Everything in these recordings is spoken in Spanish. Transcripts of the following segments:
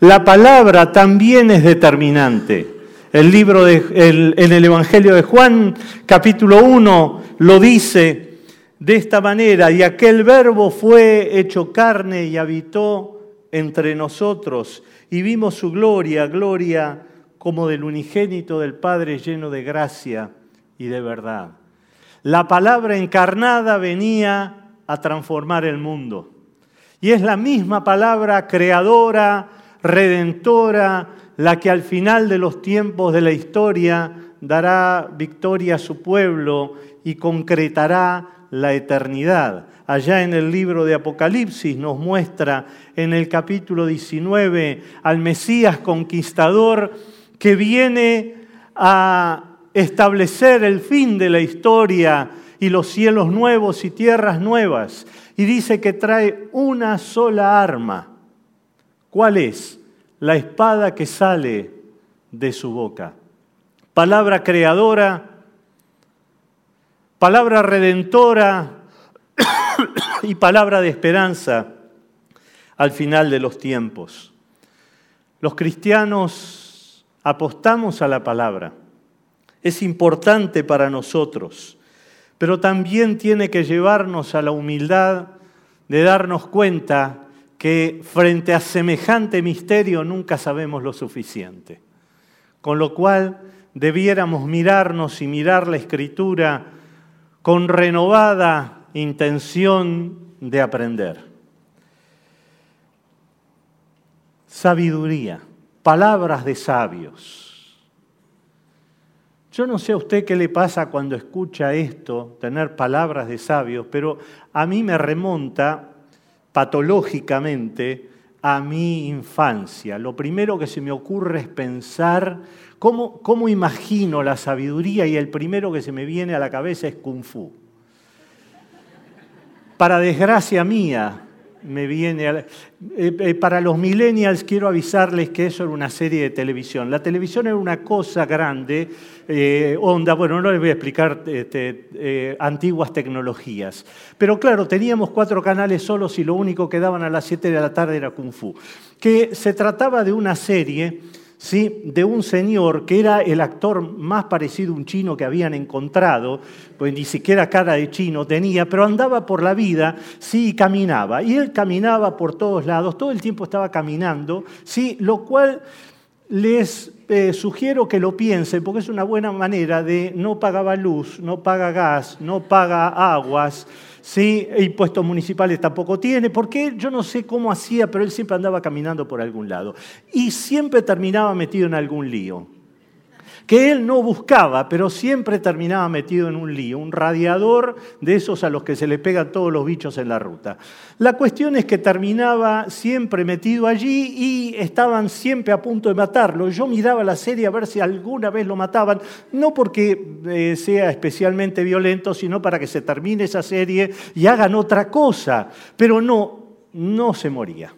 La palabra también es determinante. El libro de, en el Evangelio de Juan, capítulo 1, lo dice de esta manera, y aquel verbo fue hecho carne y habitó entre nosotros, y vimos su gloria, gloria como del unigénito del Padre lleno de gracia y de verdad. La palabra encarnada venía a transformar el mundo. Y es la misma palabra creadora, redentora, la que al final de los tiempos de la historia dará victoria a su pueblo y concretará la eternidad. Allá en el libro de Apocalipsis nos muestra en el capítulo 19 al Mesías conquistador que viene a establecer el fin de la historia y los cielos nuevos y tierras nuevas. Y dice que trae una sola arma. ¿Cuál es? La espada que sale de su boca. Palabra creadora, palabra redentora y palabra de esperanza al final de los tiempos. Los cristianos apostamos a la palabra. Es importante para nosotros, pero también tiene que llevarnos a la humildad de darnos cuenta que frente a semejante misterio nunca sabemos lo suficiente. Con lo cual debiéramos mirarnos y mirar la escritura con renovada intención de aprender. Sabiduría, palabras de sabios. Yo no sé a usted qué le pasa cuando escucha esto, tener palabras de sabios, pero a mí me remonta patológicamente a mi infancia. Lo primero que se me ocurre es pensar cómo, cómo imagino la sabiduría y el primero que se me viene a la cabeza es Kung Fu. Para desgracia mía, me viene. Eh, eh, para los millennials quiero avisarles que eso era una serie de televisión. La televisión era una cosa grande, eh, onda, bueno, no les voy a explicar este, antiguas tecnologías. Pero claro, teníamos cuatro canales solos y lo único que daban a las 7 de la tarde era Kung Fu. Que se trataba de una serie ¿sí? de un señor que era el actor más parecido a un chino que habían encontrado, pues ni siquiera cara de chino tenía, pero andaba por la vida, sí, y caminaba. Y él caminaba por todos lados, todo el tiempo estaba caminando, sí, lo cual les eh, sugiero que lo piensen, porque es una buena manera de no pagaba luz, no paga gas, no paga aguas, ¿sí? impuestos municipales tampoco tiene, porque yo no sé cómo hacía, pero él siempre andaba caminando por algún lado. Y siempre terminaba metido en algún lío que él no buscaba, pero siempre terminaba metido en un lío, un radiador de esos a los que se le pegan todos los bichos en la ruta. La cuestión es que terminaba siempre metido allí y estaban siempre a punto de matarlo. Yo miraba la serie a ver si alguna vez lo mataban, no porque eh, sea especialmente violento, sino para que se termine esa serie y hagan otra cosa, pero no, no se moría.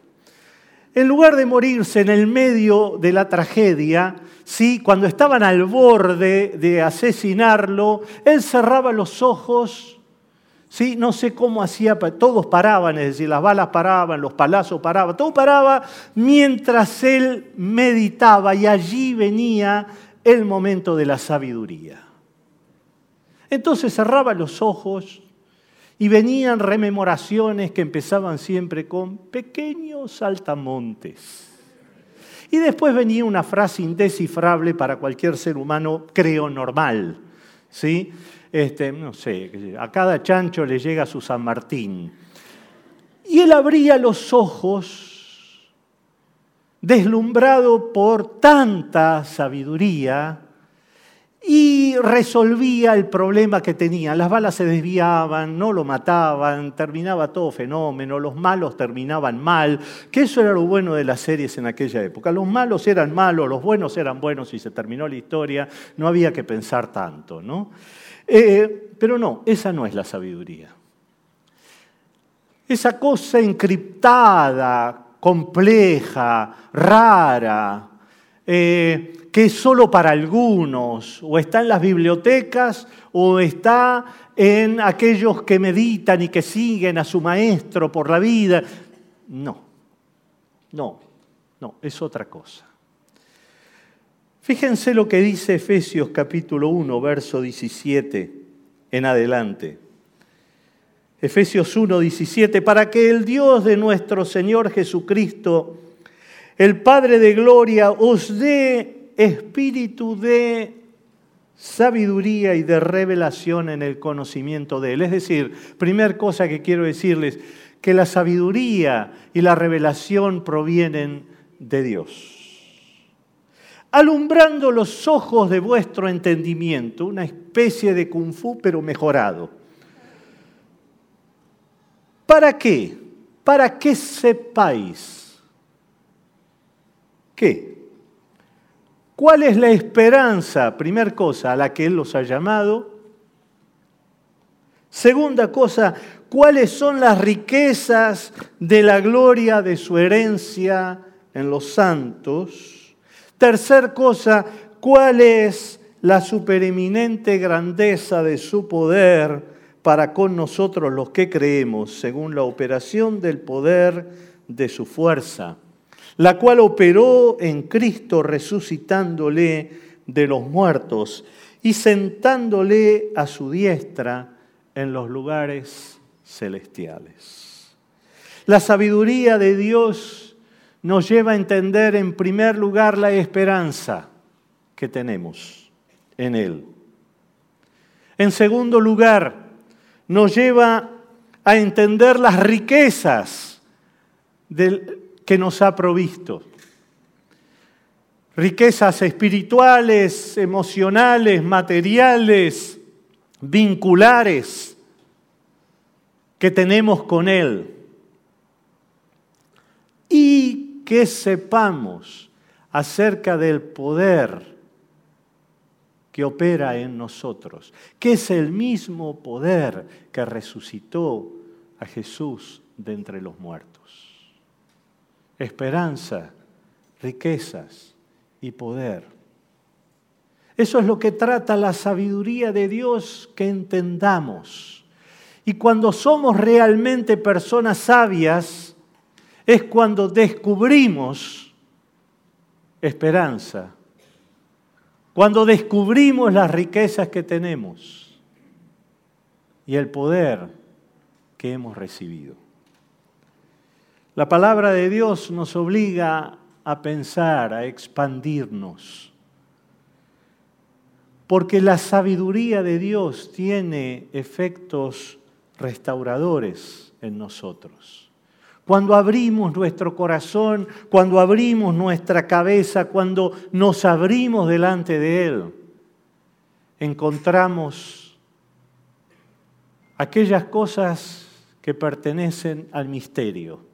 En lugar de morirse en el medio de la tragedia, ¿sí? cuando estaban al borde de asesinarlo, él cerraba los ojos, ¿sí? no sé cómo hacía, todos paraban, es decir, las balas paraban, los palazos paraban, todo paraba mientras él meditaba y allí venía el momento de la sabiduría. Entonces cerraba los ojos, y venían rememoraciones que empezaban siempre con pequeños saltamontes. Y después venía una frase indescifrable para cualquier ser humano, creo, normal. ¿sí? Este, no sé, a cada chancho le llega su San Martín. Y él abría los ojos, deslumbrado por tanta sabiduría, y resolvía el problema que tenían. Las balas se desviaban, no lo mataban, terminaba todo fenómeno, los malos terminaban mal, que eso era lo bueno de las series en aquella época. Los malos eran malos, los buenos eran buenos y se terminó la historia, no había que pensar tanto, ¿no? Eh, pero no, esa no es la sabiduría. Esa cosa encriptada, compleja, rara, eh, que es solo para algunos, o está en las bibliotecas, o está en aquellos que meditan y que siguen a su maestro por la vida. No, no, no, es otra cosa. Fíjense lo que dice Efesios capítulo 1, verso 17 en adelante. Efesios 1, 17, para que el Dios de nuestro Señor Jesucristo, el Padre de Gloria, os dé espíritu de sabiduría y de revelación en el conocimiento de Él. Es decir, primer cosa que quiero decirles, que la sabiduría y la revelación provienen de Dios. Alumbrando los ojos de vuestro entendimiento, una especie de kung fu pero mejorado. ¿Para qué? Para que sepáis. ¿Qué? ¿Cuál es la esperanza? Primer cosa, a la que Él los ha llamado. Segunda cosa, ¿cuáles son las riquezas de la gloria de su herencia en los santos? Tercer cosa, ¿cuál es la supereminente grandeza de su poder para con nosotros los que creemos, según la operación del poder de su fuerza? La cual operó en Cristo resucitándole de los muertos y sentándole a su diestra en los lugares celestiales. La sabiduría de Dios nos lleva a entender en primer lugar la esperanza que tenemos en Él. En segundo lugar, nos lleva a entender las riquezas del que nos ha provisto. Riquezas espirituales, emocionales, materiales, vinculares que tenemos con Él. Y que sepamos acerca del poder que opera en nosotros, que es el mismo poder que resucitó a Jesús de entre los muertos esperanza, riquezas y poder. Eso es lo que trata la sabiduría de Dios que entendamos. Y cuando somos realmente personas sabias, es cuando descubrimos esperanza, cuando descubrimos las riquezas que tenemos y el poder que hemos recibido. La palabra de Dios nos obliga a pensar, a expandirnos. Porque la sabiduría de Dios tiene efectos restauradores en nosotros. Cuando abrimos nuestro corazón, cuando abrimos nuestra cabeza, cuando nos abrimos delante de Él, encontramos aquellas cosas que pertenecen al misterio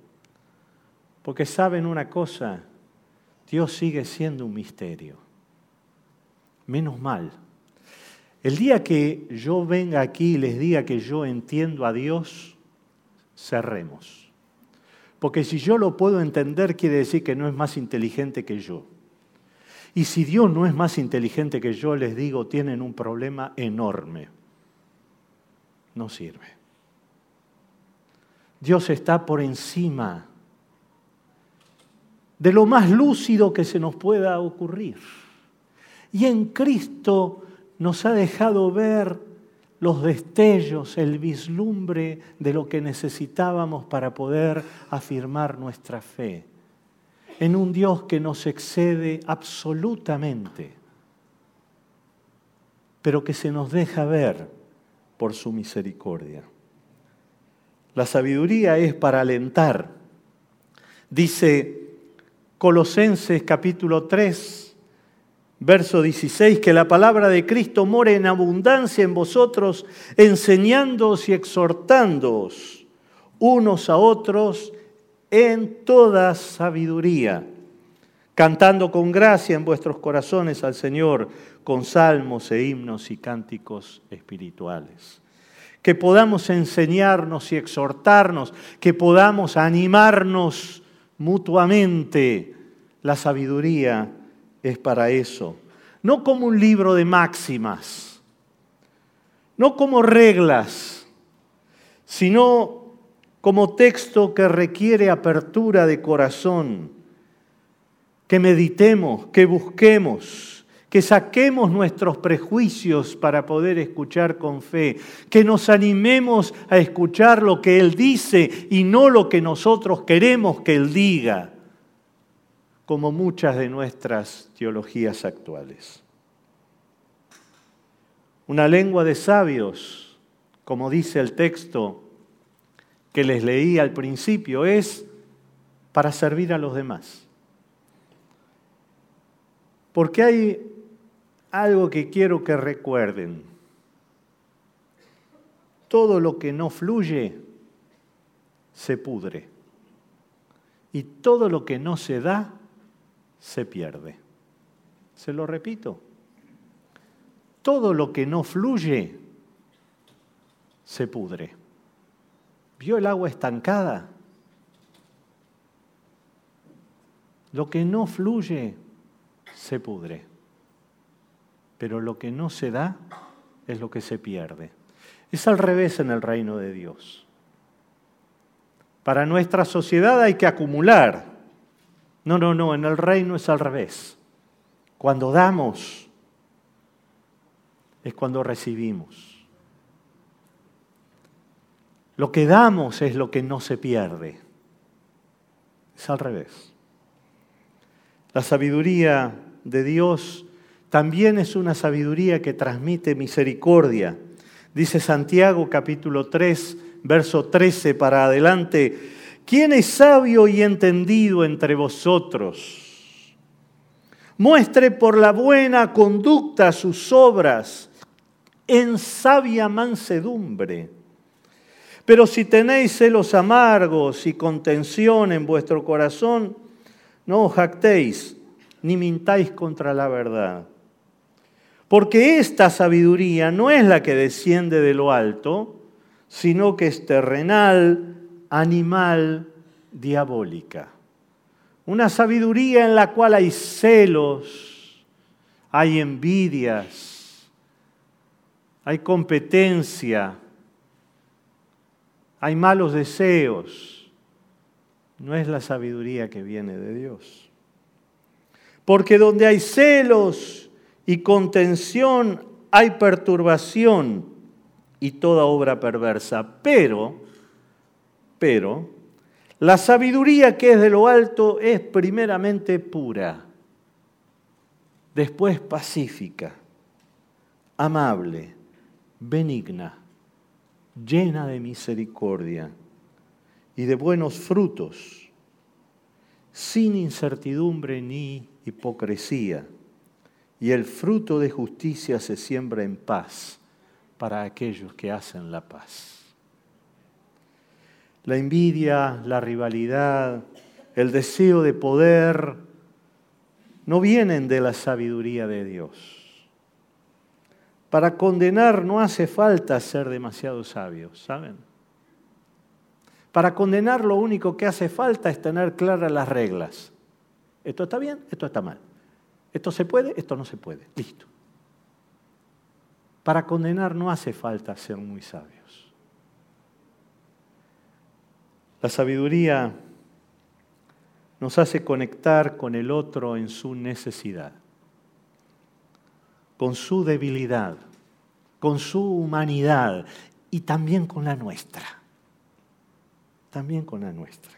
porque saben una cosa, Dios sigue siendo un misterio. Menos mal. El día que yo venga aquí y les diga que yo entiendo a Dios, cerremos. Porque si yo lo puedo entender, quiere decir que no es más inteligente que yo. Y si Dios no es más inteligente que yo, les digo, tienen un problema enorme. No sirve. Dios está por encima de lo más lúcido que se nos pueda ocurrir. Y en Cristo nos ha dejado ver los destellos, el vislumbre de lo que necesitábamos para poder afirmar nuestra fe en un Dios que nos excede absolutamente, pero que se nos deja ver por su misericordia. La sabiduría es para alentar. Dice Colosenses capítulo 3, Verso 16, que la palabra de Cristo more en abundancia en vosotros, enseñándoos y exhortándoos unos a otros en toda sabiduría, cantando con gracia en vuestros corazones al Señor con salmos e himnos y cánticos espirituales. Que podamos enseñarnos y exhortarnos, que podamos animarnos mutuamente. La sabiduría es para eso. No como un libro de máximas, no como reglas, sino como texto que requiere apertura de corazón, que meditemos, que busquemos, que saquemos nuestros prejuicios para poder escuchar con fe, que nos animemos a escuchar lo que Él dice y no lo que nosotros queremos que Él diga, como muchas de nuestras teologías actuales. Una lengua de sabios, como dice el texto, que les leí al principio es para servir a los demás. Porque hay algo que quiero que recuerden. Todo lo que no fluye se pudre. Y todo lo que no se da se pierde. Se lo repito. Todo lo que no fluye se pudre. ¿Vio el agua estancada? Lo que no fluye se pudre, pero lo que no se da es lo que se pierde. Es al revés en el reino de Dios. Para nuestra sociedad hay que acumular. No, no, no, en el reino es al revés. Cuando damos es cuando recibimos. Lo que damos es lo que no se pierde. Es al revés. La sabiduría de Dios también es una sabiduría que transmite misericordia. Dice Santiago capítulo 3, verso 13 para adelante, ¿quién es sabio y entendido entre vosotros? Muestre por la buena conducta sus obras en sabia mansedumbre pero si tenéis celos amargos y contención en vuestro corazón, no os jactéis ni mintáis contra la verdad. Porque esta sabiduría no es la que desciende de lo alto, sino que es terrenal, animal, diabólica. Una sabiduría en la cual hay celos, hay envidias, hay competencia, hay malos deseos. No es la sabiduría que viene de Dios. Porque donde hay celos y contención, hay perturbación y toda obra perversa. Pero, pero, la sabiduría que es de lo alto es primeramente pura, después pacífica, amable, benigna llena de misericordia y de buenos frutos, sin incertidumbre ni hipocresía. Y el fruto de justicia se siembra en paz para aquellos que hacen la paz. La envidia, la rivalidad, el deseo de poder, no vienen de la sabiduría de Dios para condenar no hace falta ser demasiado sabios, ¿saben? Para condenar lo único que hace falta es tener claras las reglas. Esto está bien, esto está mal. Esto se puede, esto no se puede. Listo. Para condenar no hace falta ser muy sabios. La sabiduría nos hace conectar con el otro en su necesidad con su debilidad, con su humanidad y también con la nuestra. También con la nuestra.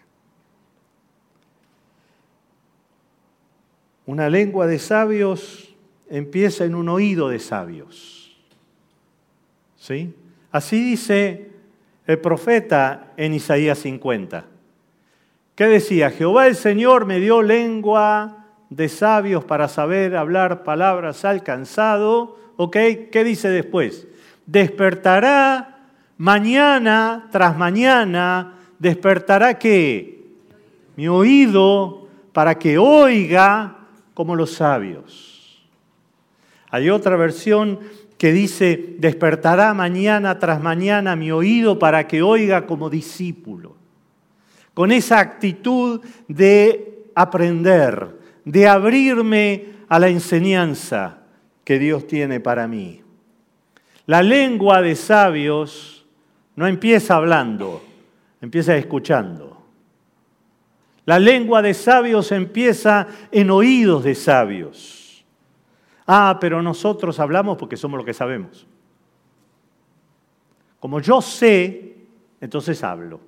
Una lengua de sabios empieza en un oído de sabios. ¿Sí? Así dice el profeta en Isaías 50. ¿Qué decía? Jehová el Señor me dio lengua de sabios para saber hablar palabras alcanzado. ¿Ok? ¿Qué dice después? Despertará mañana tras mañana, despertará qué? Mi oído para que oiga como los sabios. Hay otra versión que dice, despertará mañana tras mañana mi oído para que oiga como discípulo. Con esa actitud de aprender, de abrirme a la enseñanza que Dios tiene para mí. La lengua de sabios no empieza hablando, empieza escuchando. La lengua de sabios empieza en oídos de sabios. Ah, pero nosotros hablamos porque somos lo que sabemos. Como yo sé, entonces hablo.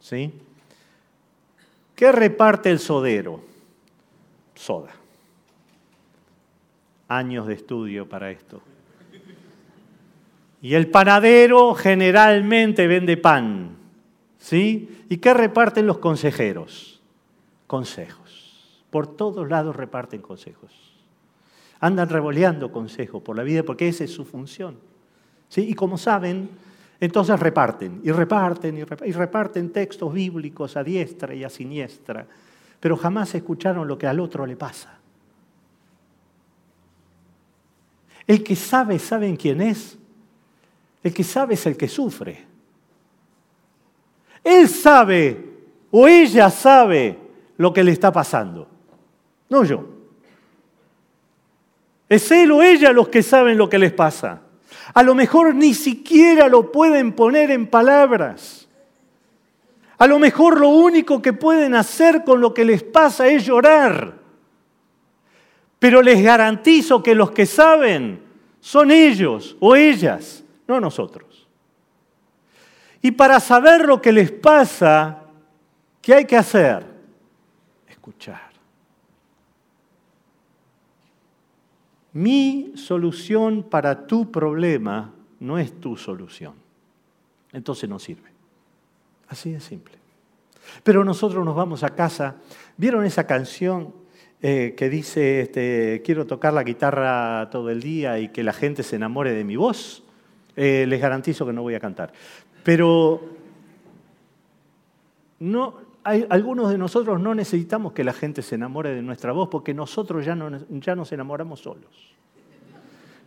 ¿Sí? ¿Qué reparte el sodero? Soda. Años de estudio para esto. Y el panadero generalmente vende pan. ¿Sí? ¿Y qué reparten los consejeros? Consejos. Por todos lados reparten consejos. Andan revoleando consejos por la vida porque esa es su función. ¿Sí? Y como saben, entonces reparten y reparten y reparten, textos bíblicos a diestra y a siniestra, pero jamás escucharon lo que al otro le pasa. El que sabe, ¿saben quién es? El que sabe es el que sufre. Él sabe o ella sabe lo que le está pasando, no yo. Es él o ella los que saben lo que les pasa. A lo mejor ni siquiera lo pueden poner en palabras. A lo mejor lo único que pueden hacer con lo que les pasa es llorar. Pero les garantizo que los que saben son ellos o ellas no nosotros. Y para saber lo que les pasa, ¿qué hay que hacer? Escuchar. Mi solución para tu problema no es tu solución. Entonces no sirve. Así de simple. Pero nosotros nos vamos a casa. ¿Vieron esa canción eh, que dice, este, quiero tocar la guitarra todo el día y que la gente se enamore de mi voz? Eh, les garantizo que no voy a cantar. Pero no, algunos de nosotros no necesitamos que la gente se enamore de nuestra voz porque nosotros ya, ya nos enamoramos solos.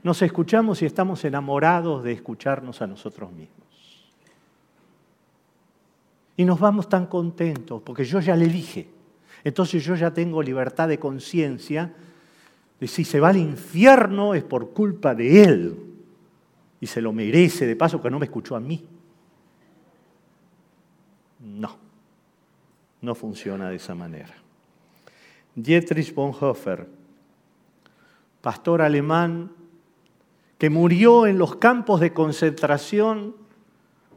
Nos escuchamos y estamos enamorados de escucharnos a nosotros mismos. Y nos vamos tan contentos porque yo ya le dije. Entonces yo ya tengo libertad de conciencia de si se va al infierno es por culpa de él y se lo merece de paso que no me escuchó a mí. No, no funciona de esa manera. Dietrich Bonhoeffer, pastor alemán que murió en los campos de concentración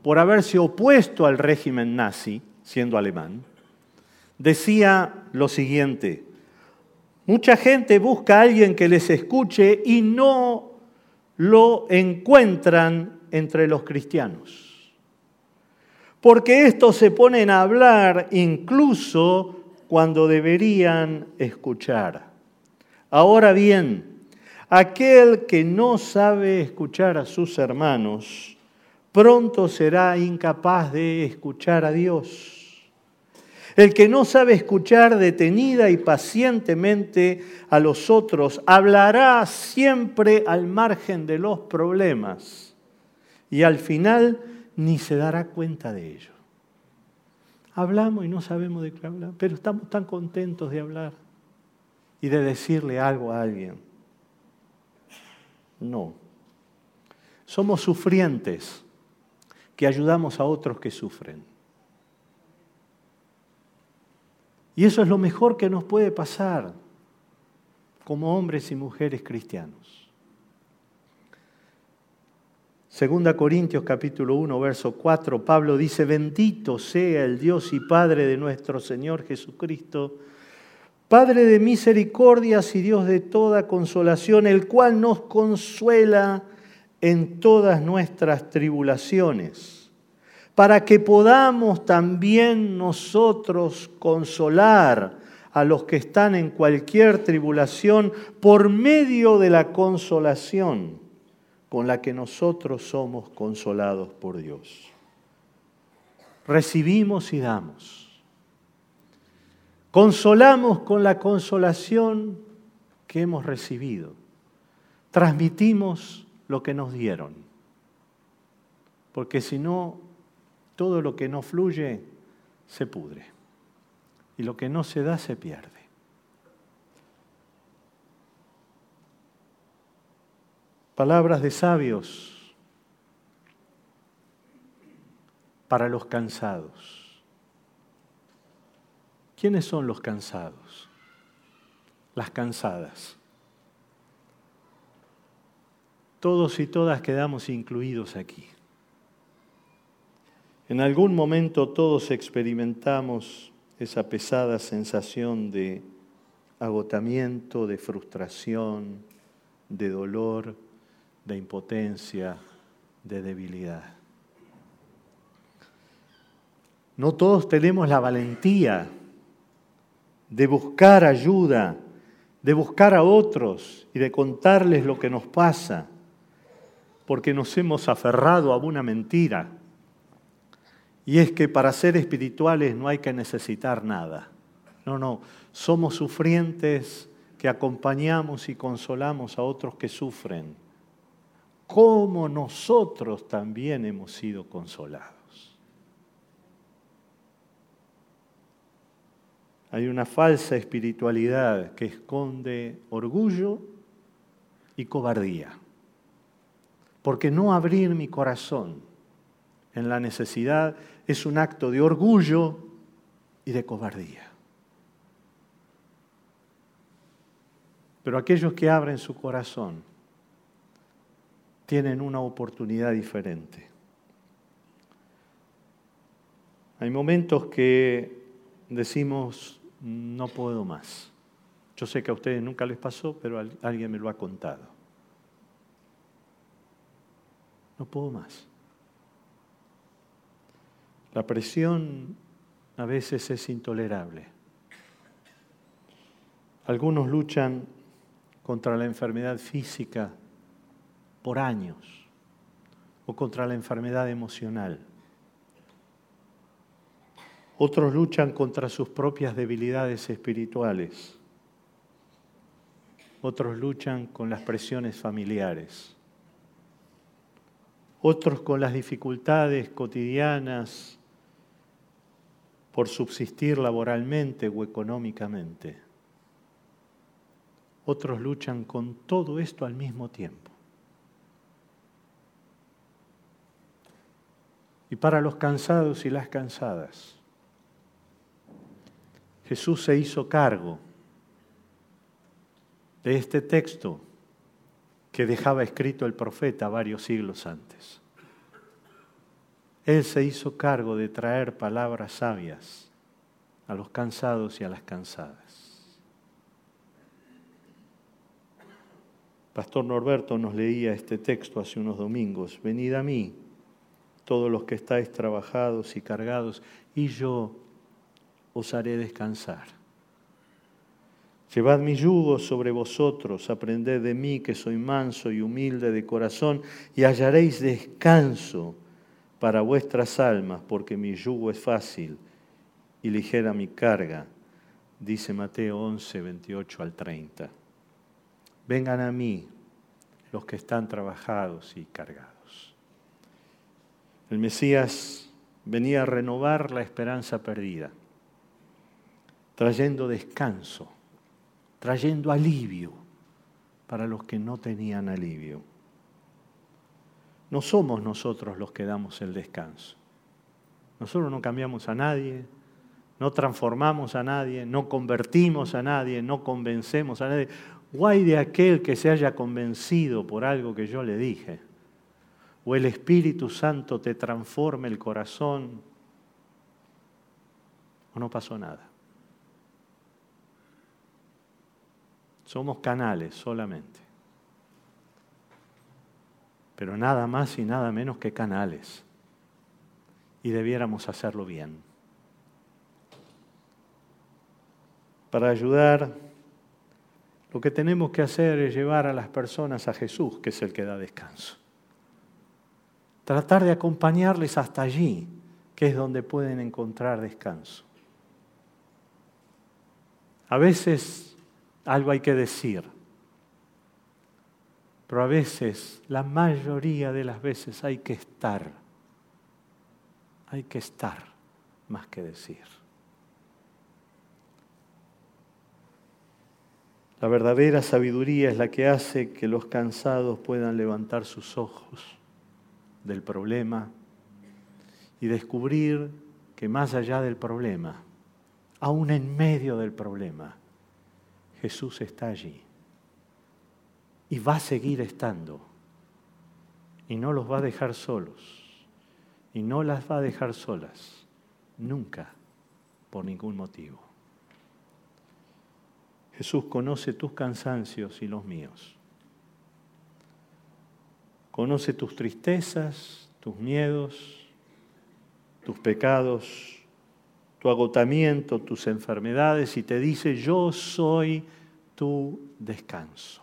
por haberse opuesto al régimen nazi, siendo alemán, decía lo siguiente, mucha gente busca a alguien que les escuche y no lo encuentran entre los cristianos. Porque estos se ponen a hablar incluso cuando deberían escuchar. Ahora bien, aquel que no sabe escuchar a sus hermanos, pronto será incapaz de escuchar a Dios. El que no sabe escuchar detenida y pacientemente a los otros hablará siempre al margen de los problemas y al final ni se dará cuenta de ello. Hablamos y no sabemos de qué hablar, pero estamos tan contentos de hablar y de decirle algo a alguien. No. Somos sufrientes que ayudamos a otros que sufren. Y eso es lo mejor que nos puede pasar como hombres y mujeres cristianos. Segunda Corintios capítulo 1, verso 4, Pablo dice, bendito sea el Dios y Padre de nuestro Señor Jesucristo, Padre de misericordias y Dios de toda consolación, el cual nos consuela en todas nuestras tribulaciones para que podamos también nosotros consolar a los que están en cualquier tribulación por medio de la consolación con la que nosotros somos consolados por Dios. Recibimos y damos. Consolamos con la consolación que hemos recibido. Transmitimos lo que nos dieron. Porque si no, todo lo que no fluye se pudre. Y lo que no se da se pierde. Palabras de sabios para los cansados. ¿Quiénes son los cansados? Las cansadas. Todos y todas quedamos incluidos aquí. En algún momento todos experimentamos esa pesada sensación de agotamiento, de frustración, de dolor, de impotencia, de debilidad. No todos tenemos la valentía de buscar ayuda, de buscar a otros y de contarles lo que nos pasa, porque nos hemos aferrado a una mentira y es que para ser espirituales no hay que necesitar nada. No, no, somos sufrientes que acompañamos y consolamos a otros que sufren, como nosotros también hemos sido consolados. Hay una falsa espiritualidad que esconde orgullo y cobardía, porque no abrir mi corazón en la necesidad es un acto de orgullo y de cobardía. Pero aquellos que abren su corazón tienen una oportunidad diferente. Hay momentos que decimos, no puedo más. Yo sé que a ustedes nunca les pasó, pero alguien me lo ha contado. No puedo más. La presión a veces es intolerable. Algunos luchan contra la enfermedad física por años o contra la enfermedad emocional. Otros luchan contra sus propias debilidades espirituales. Otros luchan con las presiones familiares. Otros con las dificultades cotidianas por subsistir laboralmente o económicamente. Otros luchan con todo esto al mismo tiempo. Y para los cansados y las cansadas, Jesús se hizo cargo de este texto que dejaba escrito el profeta varios siglos antes. Él se hizo cargo de traer palabras sabias a los cansados y a las cansadas. Pastor Norberto nos leía este texto hace unos domingos. Venid a mí, todos los que estáis trabajados y cargados, y yo os haré descansar. Llevad mi yugo sobre vosotros, aprended de mí que soy manso y humilde de corazón, y hallaréis descanso para vuestras almas, porque mi yugo es fácil y ligera mi carga, dice Mateo 11, 28 al 30. Vengan a mí los que están trabajados y cargados. El Mesías venía a renovar la esperanza perdida, trayendo descanso, trayendo alivio para los que no tenían alivio. No somos nosotros los que damos el descanso. Nosotros no cambiamos a nadie, no transformamos a nadie, no convertimos a nadie, no convencemos a nadie. Guay de aquel que se haya convencido por algo que yo le dije. O el Espíritu Santo te transforme el corazón. O no pasó nada. Somos canales solamente pero nada más y nada menos que canales. Y debiéramos hacerlo bien. para ayudar, lo que tenemos que hacer es llevar a las personas a Jesús, que es el que da descanso. Tratar de acompañarles hasta allí, que es donde pueden encontrar descanso. A veces algo hay que decir, pero a veces, la mayoría de las veces hay que estar, hay que estar más que decir. La verdadera sabiduría es la que hace que los cansados puedan levantar sus ojos del problema y descubrir que más allá del problema, aún en medio del problema, Jesús está allí y va a seguir estando y no los va a dejar solos y no las va a dejar solas, nunca, por ningún motivo. Jesús conoce tus cansancios y los míos. Conoce tus tristezas, tus miedos, tus pecados, tu agotamiento, tus enfermedades y te dice, yo soy tu descanso.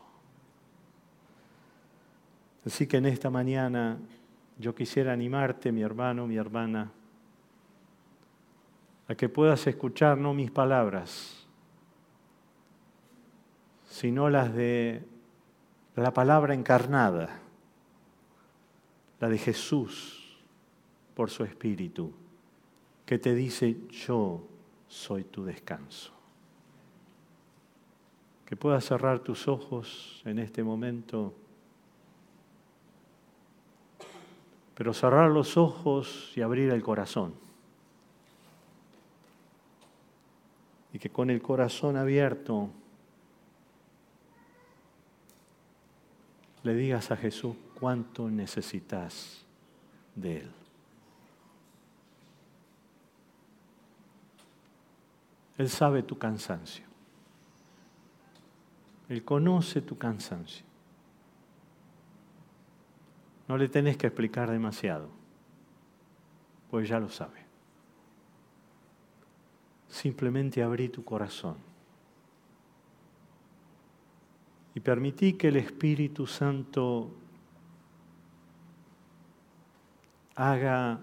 Así que en esta mañana yo quisiera animarte, mi hermano, mi hermana, a que puedas escuchar no mis palabras, sino las de la palabra encarnada, la de Jesús por su Espíritu, que te dice, yo soy tu descanso. Que puedas cerrar tus ojos en este momento, pero cerrar los ojos y abrir el corazón. Y que con el corazón abierto le digas a Jesús cuánto necesitas de Él. Él sabe tu cansancio. Él conoce tu cansancio. No le tenés que explicar demasiado, pues ya lo sabe. Simplemente abrí tu corazón y permití que el Espíritu Santo haga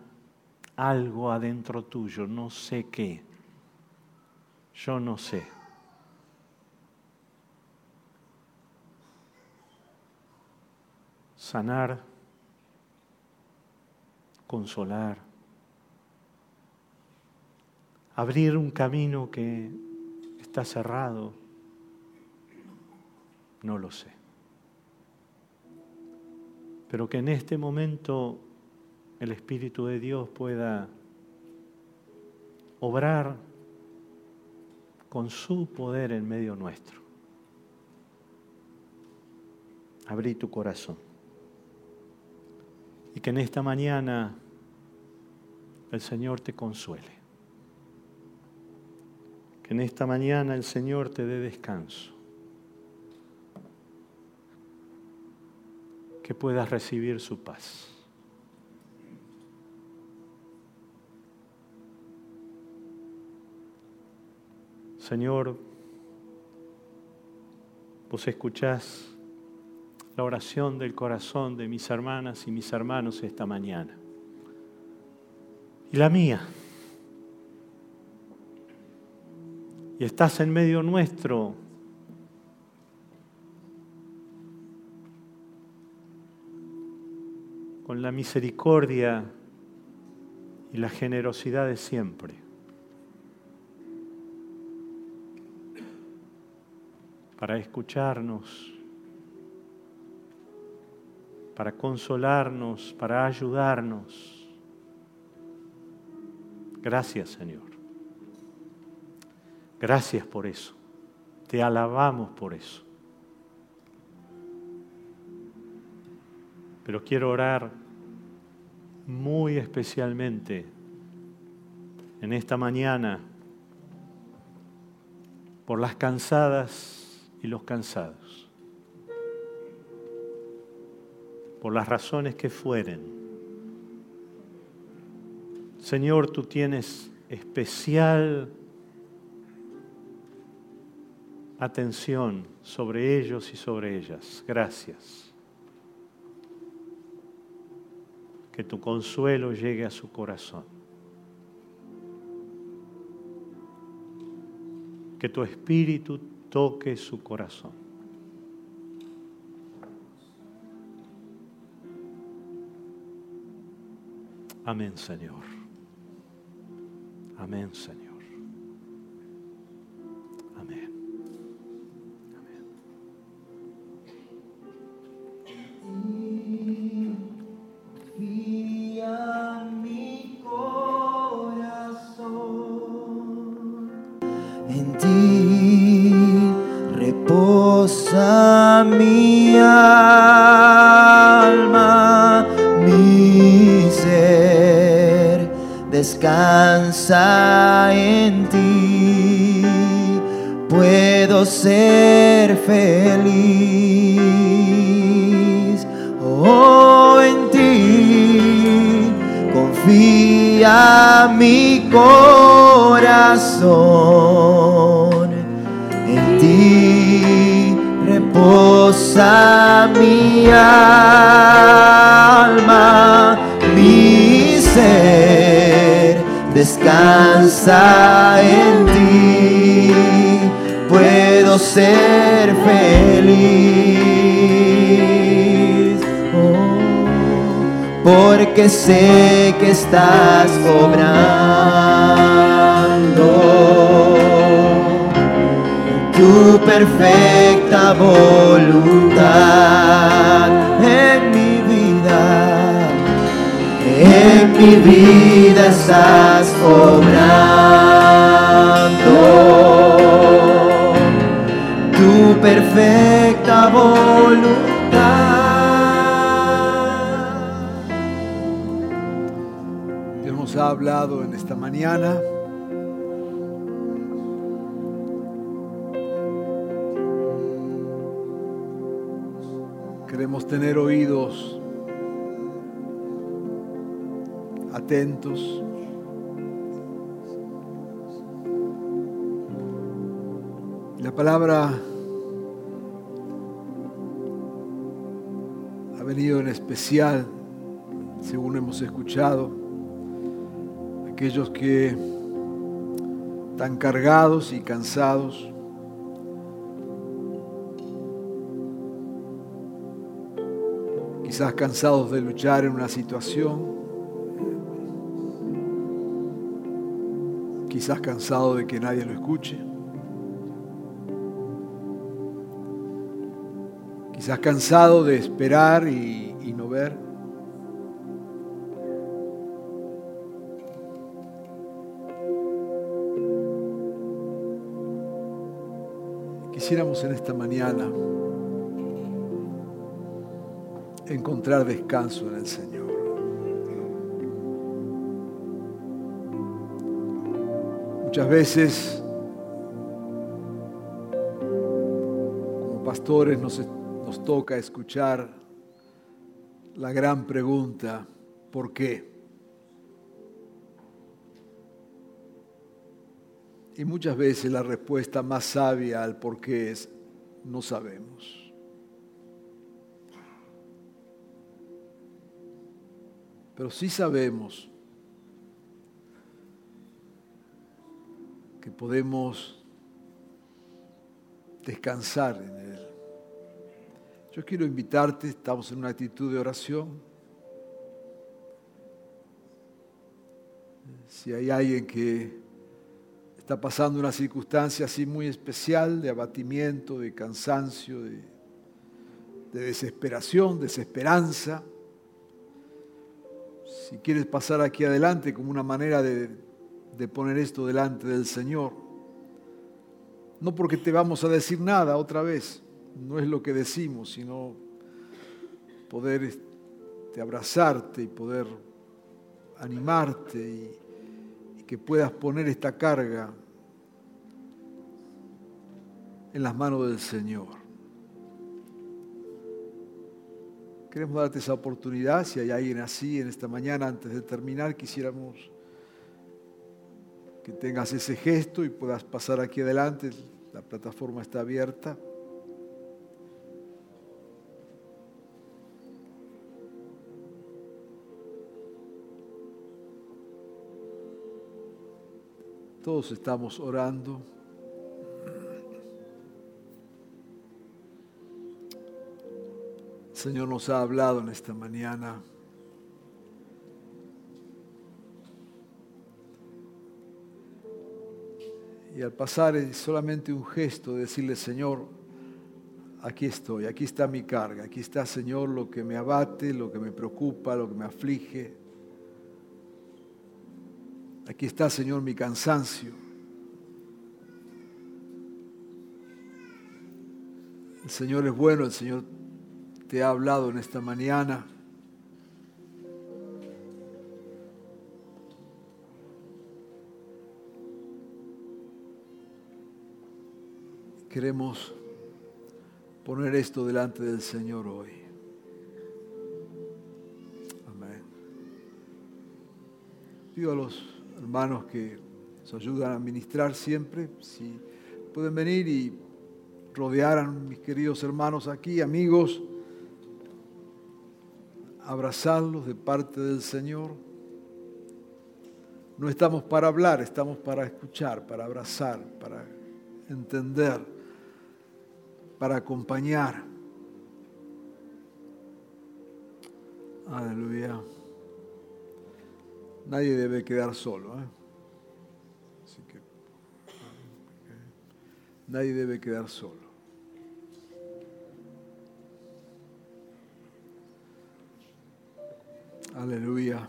algo adentro tuyo, no sé qué, yo no sé. Sanar, consolar, abrir un camino que está cerrado no lo sé. Pero que en este momento el Espíritu de Dios pueda obrar con su poder en medio nuestro. Abrí tu corazón. Y que en esta mañana el Señor te consuele. Que en esta mañana el Señor te dé descanso. que puedas recibir su paz. Señor, vos escuchás la oración del corazón de mis hermanas y mis hermanos esta mañana. Y la mía. Y estás en medio nuestro con la misericordia y la generosidad de siempre. Para escucharnos, para consolarnos, para ayudarnos. Gracias Señor. Gracias por eso. Te alabamos por eso. Pero quiero orar muy especialmente en esta mañana por las cansadas y los cansados, por las razones que fueren. Señor, tú tienes especial atención sobre ellos y sobre ellas. Gracias. Que tu consuelo llegue a su corazón. Que tu espíritu toque su corazón. Amén, Señor. Amén, Señor. Descansa en ti, puedo ser feliz. Oh, en ti confía mi corazón, en ti reposa mi alma, mi ser descansa en ti, puedo ser feliz, porque sé que estás obrando tu perfecta voluntad en mi vida en mi vida estás obrando tu perfecta voluntad. Dios nos ha hablado en esta mañana. Tener oídos atentos. La palabra ha venido en especial, según hemos escuchado, aquellos que están cargados y cansados. Quizás cansados de luchar en una situación, quizás cansado de que nadie lo escuche, quizás cansado de esperar y, no ver. Quisiéramos en esta mañana encontrar descanso en el Señor. Muchas veces como pastores nos, nos toca escuchar la gran pregunta, ¿por qué? Y muchas veces la respuesta más sabia al por qué es, no sabemos. Pero sí sabemos que podemos descansar en Él. Yo quiero invitarte, estamos en una actitud de oración. Si hay alguien que está pasando una circunstancia así muy especial de abatimiento, de cansancio, de, de desesperación, desesperanza, si quieres pasar aquí adelante como una manera de poner esto delante del Señor. No porque te vamos a decir nada otra vez, no es lo que decimos, sino poder este, abrazarte y poder animarte y que puedas poner esta carga en las manos del Señor. Queremos darte esa oportunidad, si hay alguien así en esta mañana, antes de terminar, quisiéramos que tengas ese gesto y puedas pasar aquí adelante. La plataforma está abierta. Todos estamos orando. Señor nos ha hablado en esta mañana. Y al pasar es solamente un gesto de decirle, Señor, aquí estoy, aquí está mi carga, aquí está, Señor, lo que me abate, lo que me preocupa, lo que me aflige. Aquí está, Señor, mi cansancio. El Señor es bueno, el Señor te ha hablado en esta mañana. Queremos poner esto delante del Señor hoy. Amén. Pido a los hermanos que nos ayudan a ministrar siempre, si pueden venir y rodear a mis queridos hermanos aquí, amigos, abrazarlos de parte del Señor. No estamos para hablar, estamos para escuchar, para abrazar, para entender, para acompañar. Aleluya. Nadie debe quedar solo. ¿eh? Así que, nadie debe quedar solo. Aleluya.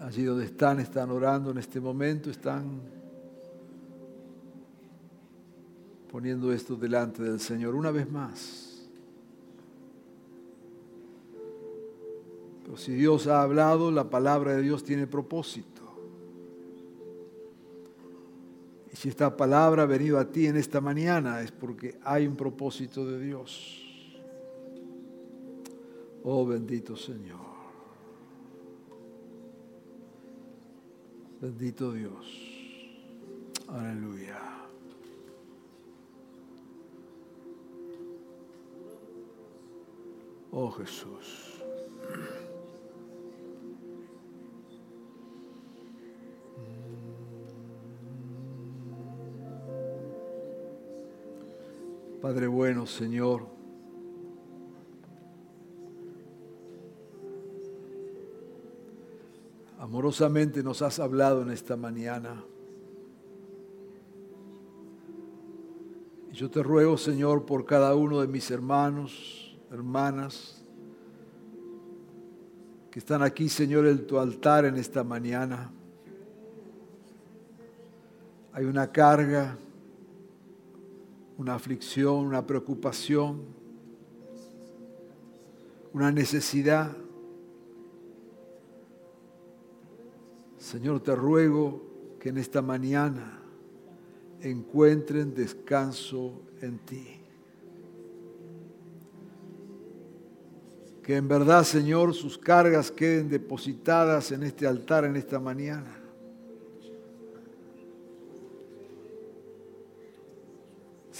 Allí donde están, están orando en este momento, están poniendo esto delante del Señor una vez más. Pero si Dios ha hablado, la palabra de Dios tiene propósito. Si esta palabra ha venido a ti en esta mañana es porque hay un propósito de Dios. Oh bendito Señor. Bendito Dios. Aleluya. Oh Jesús. Padre bueno, Señor. Amorosamente nos has hablado en esta mañana. Y yo te ruego, Señor, por cada uno de mis hermanos, hermanas, que están aquí, Señor, en tu altar en esta mañana. Hay una carga, una aflicción, una preocupación, una necesidad. Señor, te ruego que en esta mañana encuentren descanso en ti. Que en verdad, Señor, sus cargas queden depositadas en este altar en esta mañana.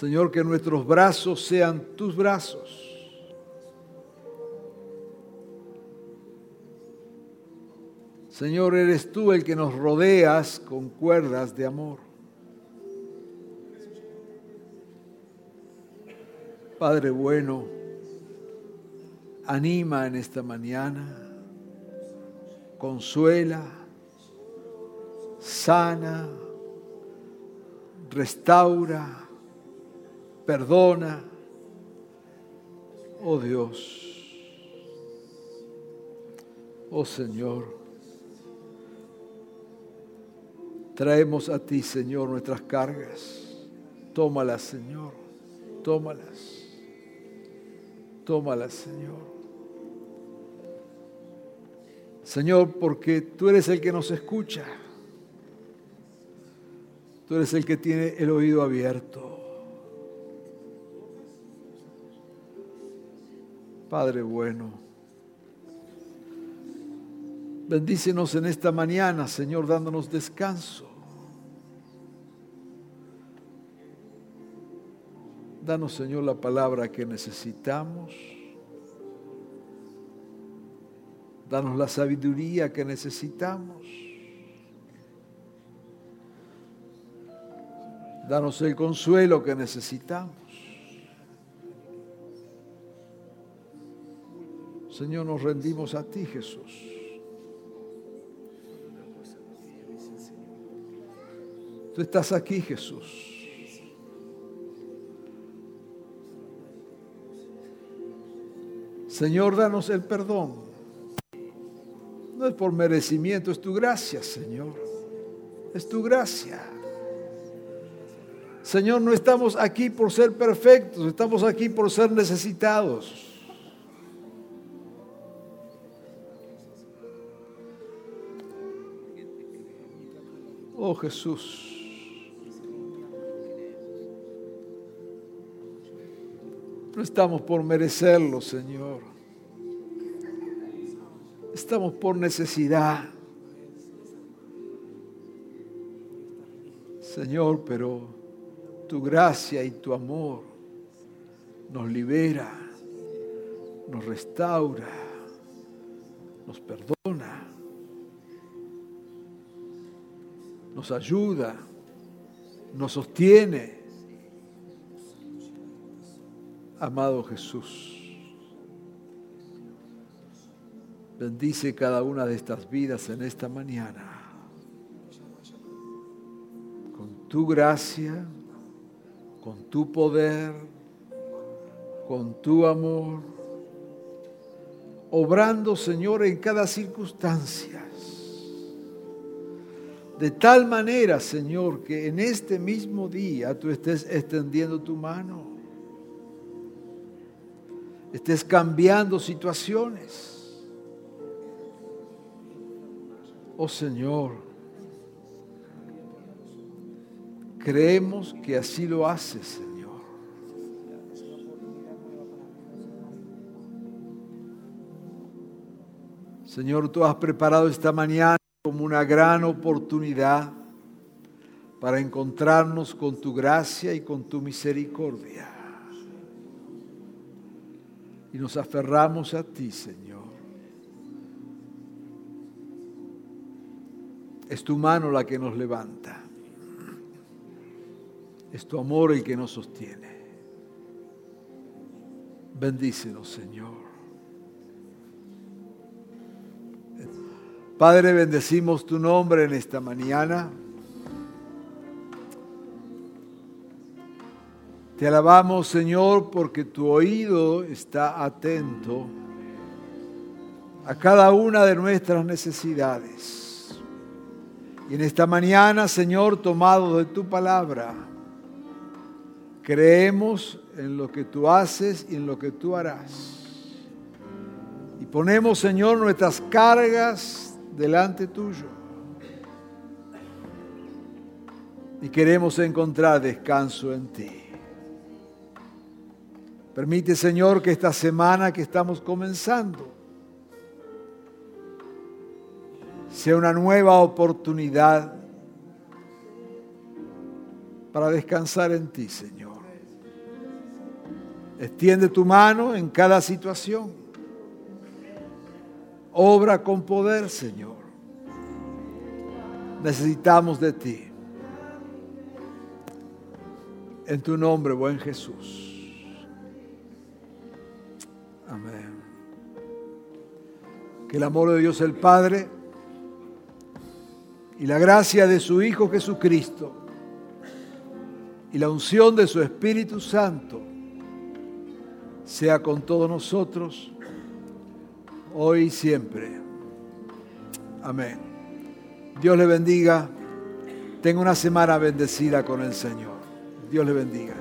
Señor, que nuestros brazos sean tus brazos. Señor, eres tú el que nos rodeas con cuerdas de amor. Padre bueno, anima en esta mañana, consuela, sana, restaura, perdona. Oh Dios, oh Señor. Traemos a ti, Señor, nuestras cargas. Tómalas, Señor. Tómalas. Tómalas, Señor. Señor, porque tú eres el que nos escucha. Tú eres el que tiene el oído abierto. Padre bueno, Bendícenos en esta mañana, Señor, dándonos descanso. Danos, Señor, la palabra que necesitamos. Danos la sabiduría que necesitamos. Danos el consuelo que necesitamos. Señor, nos rendimos a ti, Jesús. Tú estás aquí, Jesús. Señor, danos el perdón. No es por merecimiento, es tu gracia, Señor. Es tu gracia. Señor, no estamos aquí por ser perfectos, estamos aquí por ser necesitados. Oh Jesús. No estamos por merecerlo, Señor. Estamos por necesidad. Señor, pero tu gracia y tu amor nos libera, nos restaura, nos perdona, nos ayuda, nos sostiene amado Jesús. Bendice cada una de estas vidas en esta mañana. Con tu gracia, con tu poder, con tu amor, obrando, Señor, en cada circunstancia. De tal manera, Señor, que en este mismo día tú estés extendiendo tu mano estés cambiando situaciones. Oh Señor, creemos que así lo haces, Señor. Señor, tú has preparado esta mañana como una gran oportunidad para encontrarnos con tu gracia y con tu misericordia y nos aferramos a ti, Señor. Es tu mano la que nos levanta. Es tu amor el que nos sostiene. Bendícenos, Señor. Padre, bendecimos tu nombre en esta mañana. Te alabamos, Señor, porque tu oído está atento a cada una de nuestras necesidades. Y en esta mañana, Señor, tomado de tu palabra, creemos en lo que tú haces y en lo que tú harás. Y ponemos, Señor, nuestras cargas delante tuyo. Y queremos encontrar descanso en ti. Permite, Señor, que esta semana que estamos comenzando sea una nueva oportunidad para descansar en ti, Señor. Extiende tu mano en cada situación. Obra con poder, Señor. Necesitamos de ti. En tu nombre, buen Jesús. Amén. Que el amor de Dios el Padre y la gracia de su Hijo Jesucristo y la unción de su Espíritu Santo sea con todos nosotros hoy y siempre. Amén. Dios le bendiga. Tenga una semana bendecida con el Señor. Dios le bendiga.